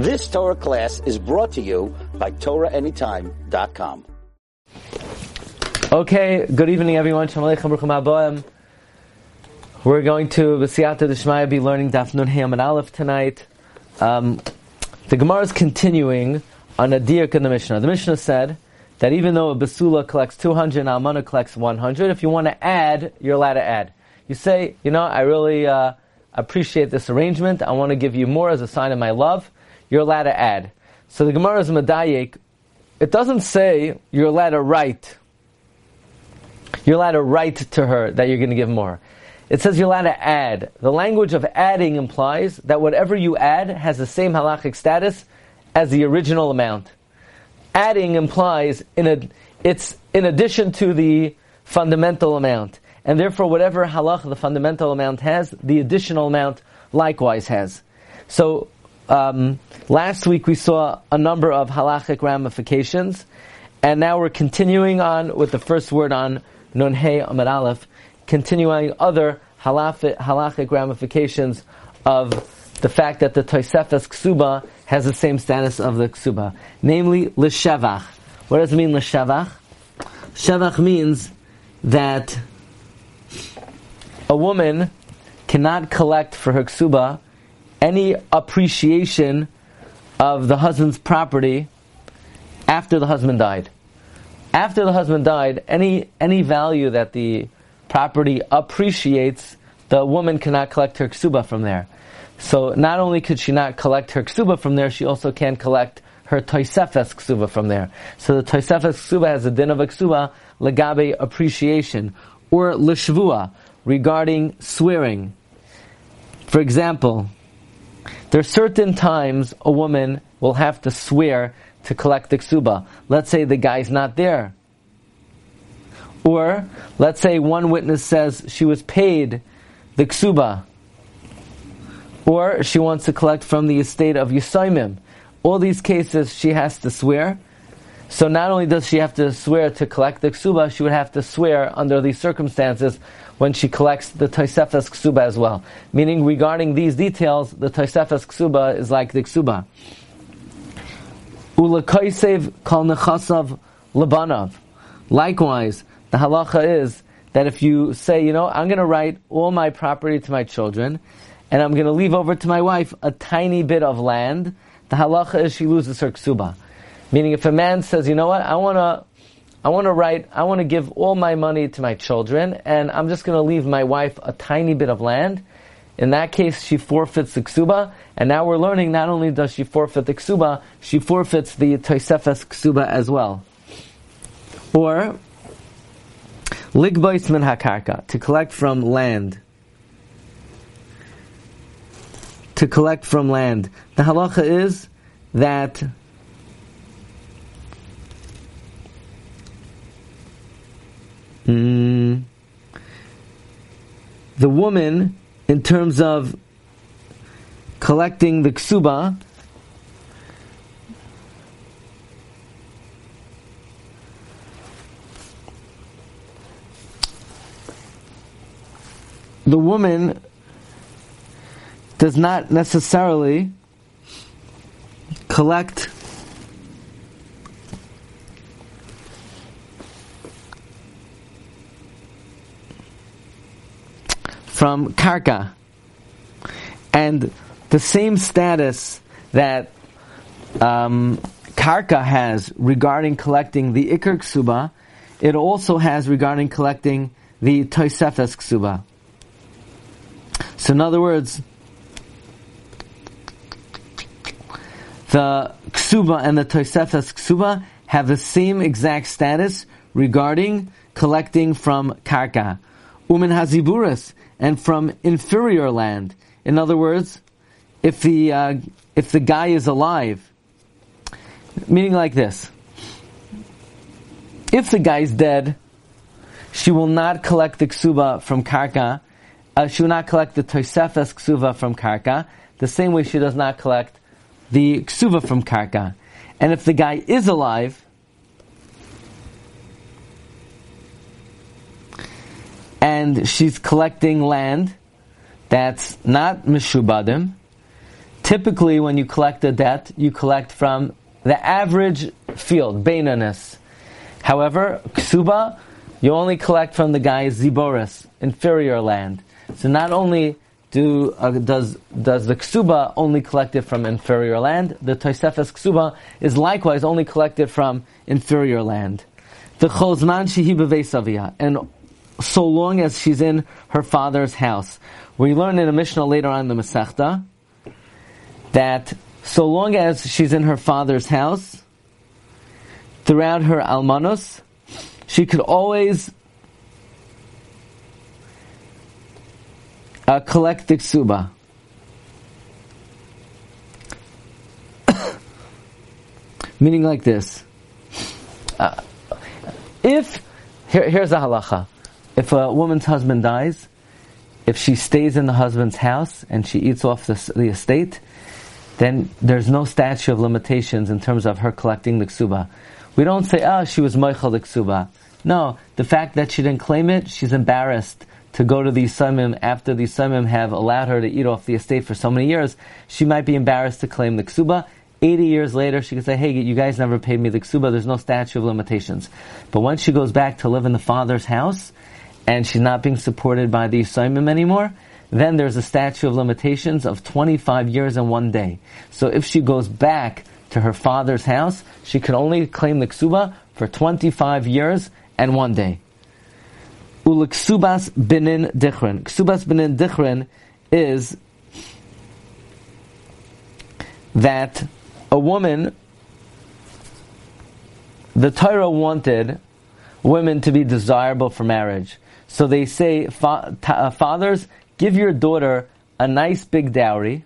This Torah class is brought to you by TorahAnytime.com. Okay, good evening everyone. Shalom Aleichem, Baruch Haba. We're going to B'siyata D'Shmaya be learning Daf Nun and Aleph tonight. Um, the Gemara is continuing on a diak in the Mishnah. The Mishnah said that even though a Basula collects 200 and Almana collects 100, if you want to add, you're allowed to add. You say, you know, I really uh, appreciate this arrangement. I want to give you more as a sign of my love you're allowed to add. So the Gemara is Medayik. It doesn't say you're allowed to write. You're allowed to write to her that you're going to give more. It says you're allowed to add. The language of adding implies that whatever you add has the same halachic status as the original amount. Adding implies in a, it's in addition to the fundamental amount. And therefore, whatever halach the fundamental amount has, the additional amount likewise has. So um, last week we saw a number of halachic ramifications, and now we're continuing on with the first word on Nun Hey Amid Aleph, continuing other halachic ramifications of the fact that the Tosefes Ksuba has the same status of the Ksuba, namely L'Shevach. What does it mean L'Shevach? Shevach means that a woman cannot collect for her Ksuba any appreciation of the husband's property after the husband died. After the husband died, any any value that the property appreciates, the woman cannot collect her ksuba from there. So not only could she not collect her ksuba from there, she also can't collect her toisefes ksuba from there. So the toisefes ksuba has a din of a ksuba legabe appreciation or lishvua regarding swearing. For example, there are certain times a woman will have to swear to collect the ksuba. Let's say the guy's not there. Or, let's say one witness says she was paid the ksuba. Or she wants to collect from the estate of Yisaimim. All these cases she has to swear. So not only does she have to swear to collect the ksuba, she would have to swear under these circumstances when she collects the Tosefes Ksuba as well. Meaning, regarding these details, the Tosefes Ksuba is like the Ksuba. Ulakaisev kal nechasav lebanav. Likewise, the halacha is that if you say, you know, I'm going to write all my property to my children, and I'm going to leave over to my wife a tiny bit of land, the halacha is she loses her ksuba. Meaning, if a man says, you know what, I want to I want to write, I want to give all my money to my children, and I'm just going to leave my wife a tiny bit of land. In that case, she forfeits the ksuba, and now we're learning not only does she forfeit the ksuba, she forfeits the toisefes ksuba as well. Or, ligbois min hakarka, to collect from land. To collect from land. The halacha is that Mm. the woman, in terms of collecting the ksuba, the woman does not necessarily collect from karka. And the same status that um, karka has regarding collecting the ikar ksuba, it also has regarding collecting the toisefes ksuba. So in other words, the ksuba and the toisefes ksuba have the same exact status regarding collecting from karka. Umin haziburas, and from inferior land. In other words, if the uh, if the guy is alive, meaning like this: if the guy is dead, she will not collect the ksuba from karka. Uh, she will not collect the toisefes ksuba from karka. The same way she does not collect the ksuba from karka. And if the guy is alive, and she's collecting land that's not mishubadim, typically when you collect a debt, you collect from the average field, Beinanis. However, Ksuba, you only collect from the guy's Ziboris, inferior land. So not only do uh, does does the ksuba only collected from inferior land, the Tosefes ksuba is likewise only collected from inferior land. The chozman shehi and so long as she's in her father's house. We learn in a Mishnah later on in the Masechta that so long as she's in her father's house, throughout her almanos, she could always uh, collect the ksuba. Meaning like this. Uh, if, here, here's a halacha. If a woman's husband dies, if she stays in the husband's house and she eats off the, the estate, then there's no statute of limitations in terms of her collecting the ksuba. We don't say, oh, she was moichel the ksuba. No, the fact that she didn't claim it, she's embarrassed to go to the Yisraelim after the Yisraelim have allowed her to eat off the estate for so many years, she might be embarrassed to claim the ksuba. 80 years later, she could say, hey, you guys never paid me the ksuba, there's no statute of limitations. But once she goes back to live in the father's house, and she's not being supported by the Yisraelim anymore, then there's a statute of limitations of 25 years and one day. So if she goes back to her father's house, she can only claim the ksuba for 25 years and one day. Uliksubas binin dichrin. Ksubas binin dichrin is that a woman, the Torah wanted women to be desirable for marriage. So they say, uh, fathers, give your daughter a nice big dowry,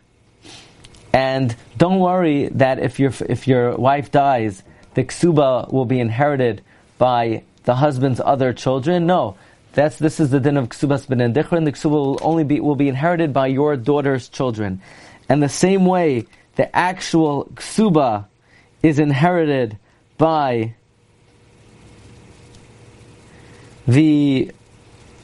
and don't worry that if your if your wife dies, the ksuba will be inherited by the husband's other children. No, that's this is the din of ksubas ben dichrin. The ksuba will only be will be inherited by your daughter's children, and the same way the actual ksuba is inherited by the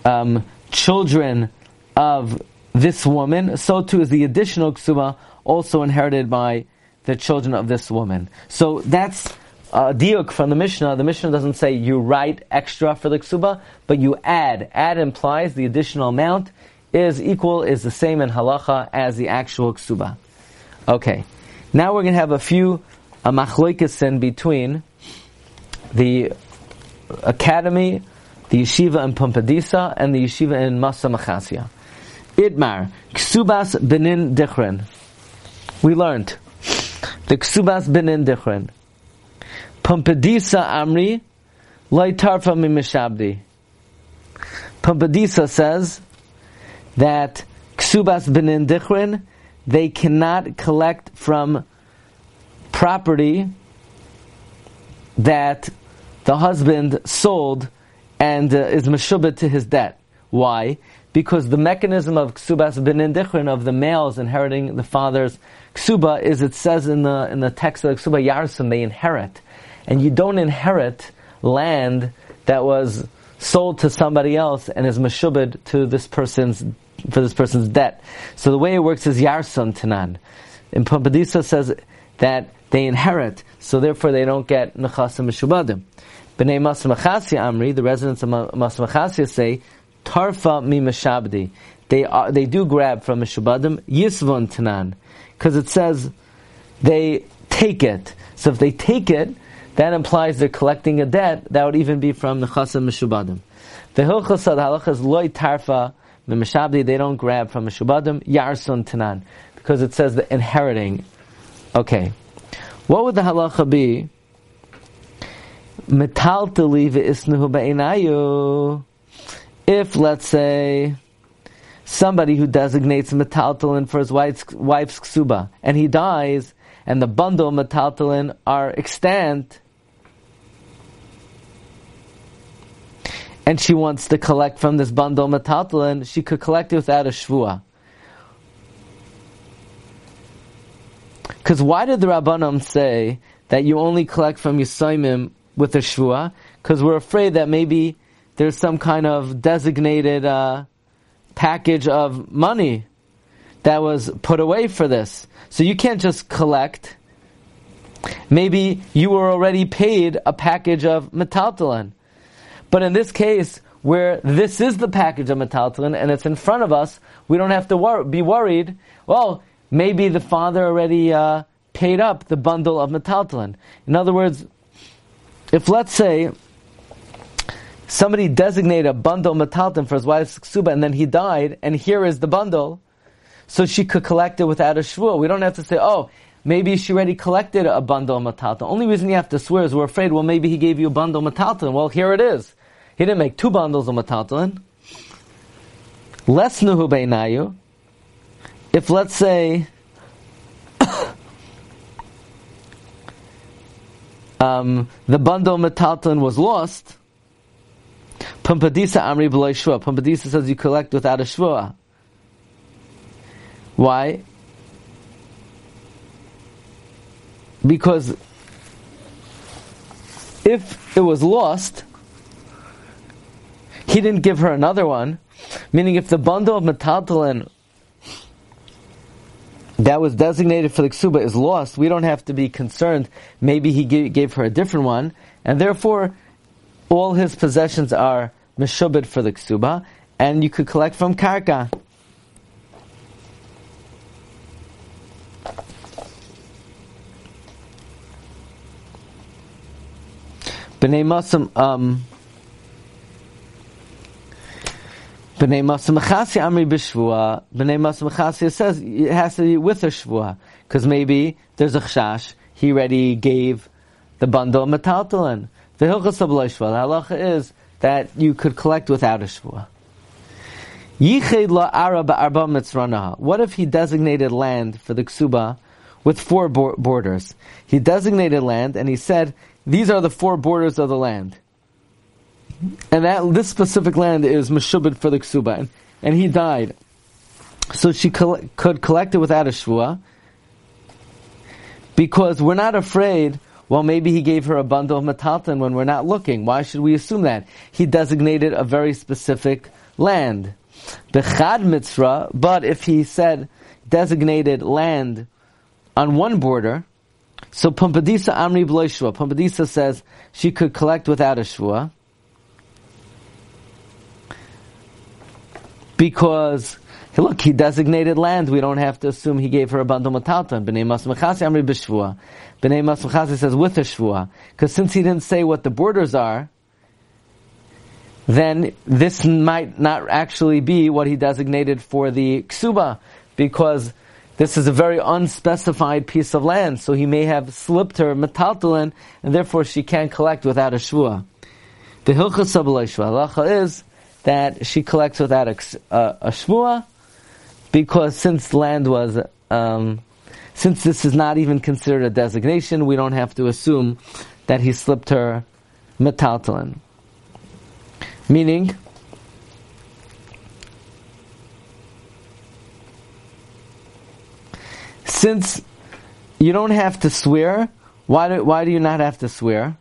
um, children of this woman, so too is the additional ksuba also inherited by the children of this woman. So that's uh, diuk from the Mishnah, the Mishnah doesn't say you write extra for the ksuba, but you add. Add implies the additional amount is equal, is the same in halacha as the actual ksuba. Okay, now we're going to have a few uh, machloikesin between the academy, the yeshiva in Pumbedisa, and the yeshiva in Masa Machasia. Idmar, ksubas benin dichrin. We learned the ksubas benin dichrin. Pumbedisa Amri, Laitarfa Mimishabdi. Pumbedisa says that Ksubas Benin Dichrin, they cannot collect from property that the husband sold and uh, is meshubit to his debt. Why? Because the mechanism of ksubas benin of the males inheriting the father's ksuba is it says in the in the text of ksuba yarsim they inherit and you don't inherit land that was sold to somebody else and is mashubid to this person's for this person's debt. So the way it works is yarson tanan. And Pumbedisa says that they inherit, so therefore they don't get nechasim mishubadim. Bnei Masmachasya Amri, the residents of Masmachasya say, Tarfa mi. They are, they do grab from mishubadim yisvon tanan, because it says they take it. So if they take it, that implies they're collecting a debt that would even be from the chasam mishubadim. The hilchas of the halacha is loy tarfa mishabdi. They don't grab from mishubadim yarsun tanan because it says the inheriting. Okay, what would the halacha be? Metaltali ve'isnuhu be'inayu. If let's say somebody who designates metaltalin for his wife's, wife's ksuba and he dies and the bundle metaltalin are extant, and she wants to collect from this bundle metaltalin, she could collect it without a shvua. Because why did the Rabbanim say that you only collect from Yisaimim with the shvua? Because we're afraid that maybe there's some kind of designated uh, package of money that was put away for this. So you can't just collect. Maybe you were already paid a package of metaltalin. But in this case, where this is the package of metaltalin and it's in front of us, we don't have to wor- be worried. Well, maybe the father already uh, paid up the bundle of metaltalin. In other words, if let's say somebody designated a bundle of metaltalin for his wife's ksuba and then he died, and here is the bundle, so she could collect it without a shvua. We don't have to say, oh, maybe she already collected a bundle of The Only reason you have to swear is we're afraid, well, maybe he gave you a bundle of metaltalin. Well, here it is. He didn't make two bundles of metaltalin. Less nuhu beinayu. If let's say um, the bundle of metaltalin was lost, Pumbedisa Amri B'loi Shua. Pumbedisa says you collect without a Shua. Why? Because if it was lost, he didn't give her another one. Meaning, if the bundle of metaltalin that was designated for the ksuba is lost, we don't have to be concerned. Maybe he gave, her a different one, and therefore, all his possessions are meshubed for the ksuba, and you could collect from karka. B'nai Masam, um, B'nai Masamachasi Amri B'Shvua, B'nai Masamachasi says it has to be with a Shvua, because maybe there's a Chshash, he already gave the bundle of Metaltalin. The Hilchas of the halacha is that you could collect without a Shvua. Yiched la araba arba mitzranaha. What if he designated land for the ksuba with four borders? He designated land and he said, these are the four borders of the land. And that this specific land is Meshubid for the Ksuba. And, and he died. So she could collect it without a Shvua. Because we're not afraid, well, maybe he gave her a bundle of metalton when we're not looking. Why should we assume that? He designated a very specific land. The Chad but if he said designated land on one border, so Pumbedisa Amri Bloishua. Pumbedisa says she could collect without a shvua. Because, look, he designated land. We don't have to assume he gave her a bundle matalton. B'nei Masmachasi Amri B'shvua. B'nei Masmachasi says with a shvua. Because since he didn't say what the borders are, then this might not actually be what he designated for the ksuba. Because this is a very unspecified piece of land, so he may have slipped her metaltalin, and therefore she can't collect without a shvua. The hilchas halacha is that she collects without a, a, a because since land was, um, since this is not even considered a designation, we don't have to assume that he slipped her metaltalin. Meaning, since you don't have to swear, why do, why do you not have to swear?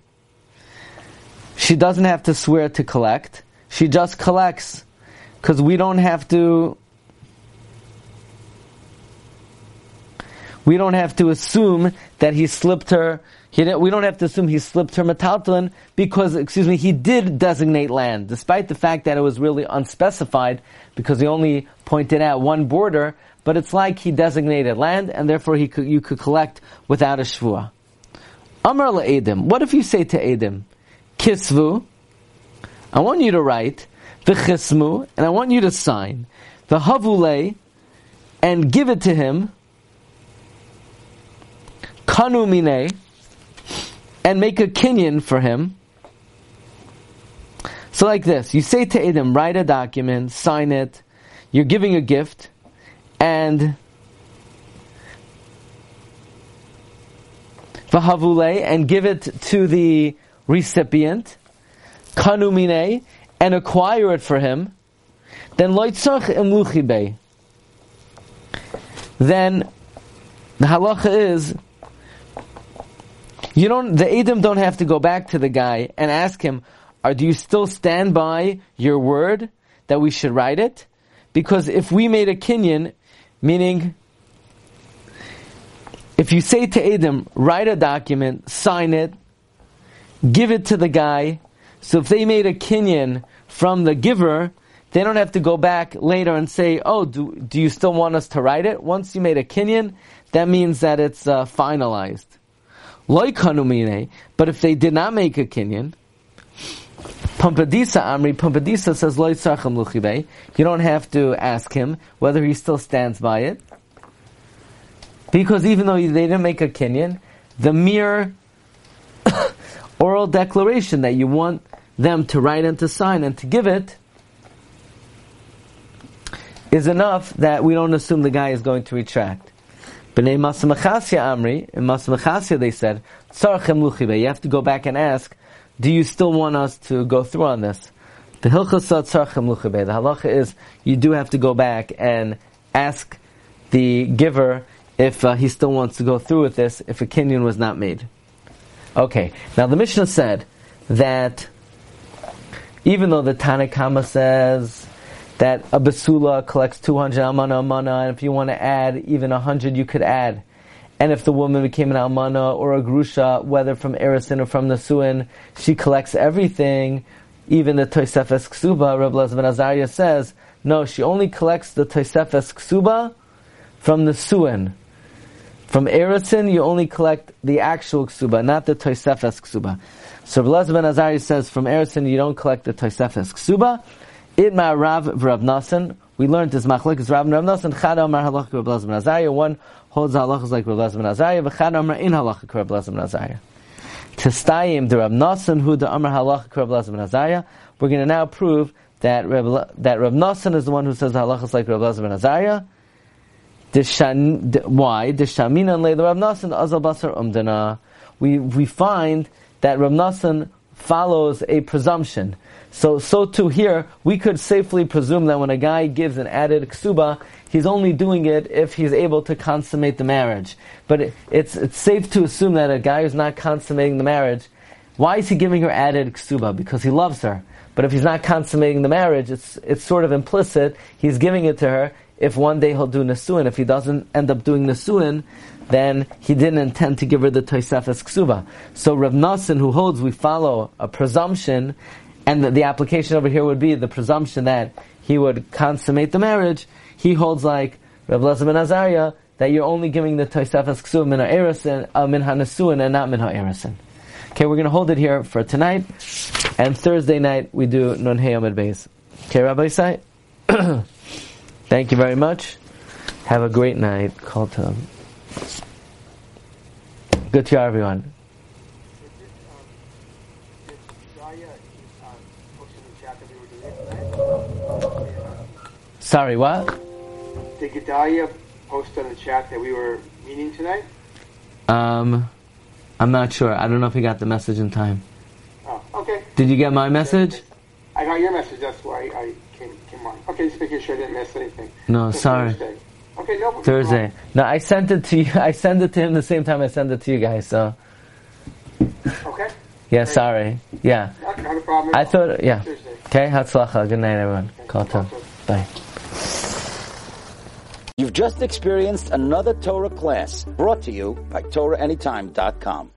She doesn't have to swear to collect. She just collects. Because we don't have to. We don't have to assume that he slipped her. He we don't have to assume he slipped her metaltalin because, excuse me, he did designate land, despite the fact that it was really unspecified because he only pointed out one border but it's like he designated land, and therefore he could, you could collect without a shvua. Amar Edim. What if you say to Edim, Kisvu, I want you to write the chismu, and I want you to sign the havule, and give it to him, kanu mine, and make a kinyan for him. So like this, you say to Edim, write a document, sign it, you're giving a gift, and the v'havule and give it to the recipient, kanumine, and acquire it for him, then loitzach imluchibe. Then the halacha is you don't the Edom don't have to go back to the guy and ask him, "Are do you still stand by your word that we should write it?" Because if we made a kinyan Meaning, if you say to Adam, write a document, sign it, give it to the guy, so if they made a kinyan from the giver, they don't have to go back later and say, oh, do, do you still want us to write it? Once you made a kinyan, that means that it's uh, finalized. But if they did not make a kinyan, Pumbedisa Amri, Pumbedisa says, Loy Luchibe. You don't have to ask him whether he still stands by it. Because even though they didn't make a kinyan, the mere oral declaration that you want them to write and to sign and to give it is enough that we don't assume the guy is going to retract. B'nei Masamachasya Amri, in Masamachasya they said, Tzarchem Luchibe, you have to go back and ask, do you still want us to go through on this? The Hilchasat Tzarchem Luchibe, the halacha is, you do have to go back and ask the giver if uh, he still wants to go through with this, if a kinyan was not made. Okay, now the Mishnah said that even though the Tanakhama says that a basula collects 200 amana amana, and if you want to add even 100, you could add. And if the woman became an almana or a grusha, whether from Erisin or from the Nasuin, she collects everything, even the Toisefes Ksuba, Reb Lezvan Azariah says, no, she only collects the Toisefes Ksuba from the Suin. From Erisin, you only collect the actual Ksuba, not the Toisefes Ksuba. So Reb Lezvan Azariah says, from Erisin, you don't collect the Toisefes Ksuba, Itma Rav Rav Nasan. We learned this machlekes Rav Rav Nasan. Chad Amar Halach Rav Blazim Azariah. One holds halachas like Rav Blazim Azariah. V'chad Amar in halach Rav Blazim Azariah. Testayim the Rav Nasan who the Amar Halach Rav Blazim Azariah. We're going to now prove that Rav, that Rav Nasan is the one who says halachas like Rav Blazim Azariah. We we find that Rav Nasan follows a presumption so, so too here, we could safely presume that when a guy gives an added ksuba, he's only doing it if he's able to consummate the marriage. But it, it's, it's safe to assume that a guy who's not consummating the marriage, why is he giving her added ksuba? Because he loves her. But if he's not consummating the marriage, it's, it's sort of implicit. He's giving it to her if one day he'll do Nasuin. If he doesn't end up doing Nasuin, then he didn't intend to give her the Toisefes Ksuba. So Rav Nassin, who holds we follow a presumption, and the, the, application over here would be the presumption that he would consummate the marriage. He holds like Rav Lezim ben Azariah that you're only giving the Toisefes Ksuv min ha'erisin, uh, min ha'nesuin, and not min ha'erisin. Okay, we're going to hold it here for tonight, and Thursday night we do Nun Heyamid Beis. Okay, Rabbi Isai? Thank you very much. Have a great night. Call to Good to you, everyone. Sorry, what? Did Gedalia post on the chat that we were meeting tonight? Um, I'm not sure. I don't know if he got the message in time. Oh, okay. Did you get my message? I got your message. That's why I came, came. Okay, just making sure I didn't miss anything. No, sorry. Thursday. Okay, no. Thursday. No, I sent it to you. I sent it to him the same time I sent it to you guys. So. Okay. Yeah, sorry. Yeah. Not, not a problem. I thought. Yeah. Thursday. Okay. Hatzlacha. Good night, everyone. Okay. Call to. Bye. You've just experienced another Torah class brought to you by TorahAnytime.com.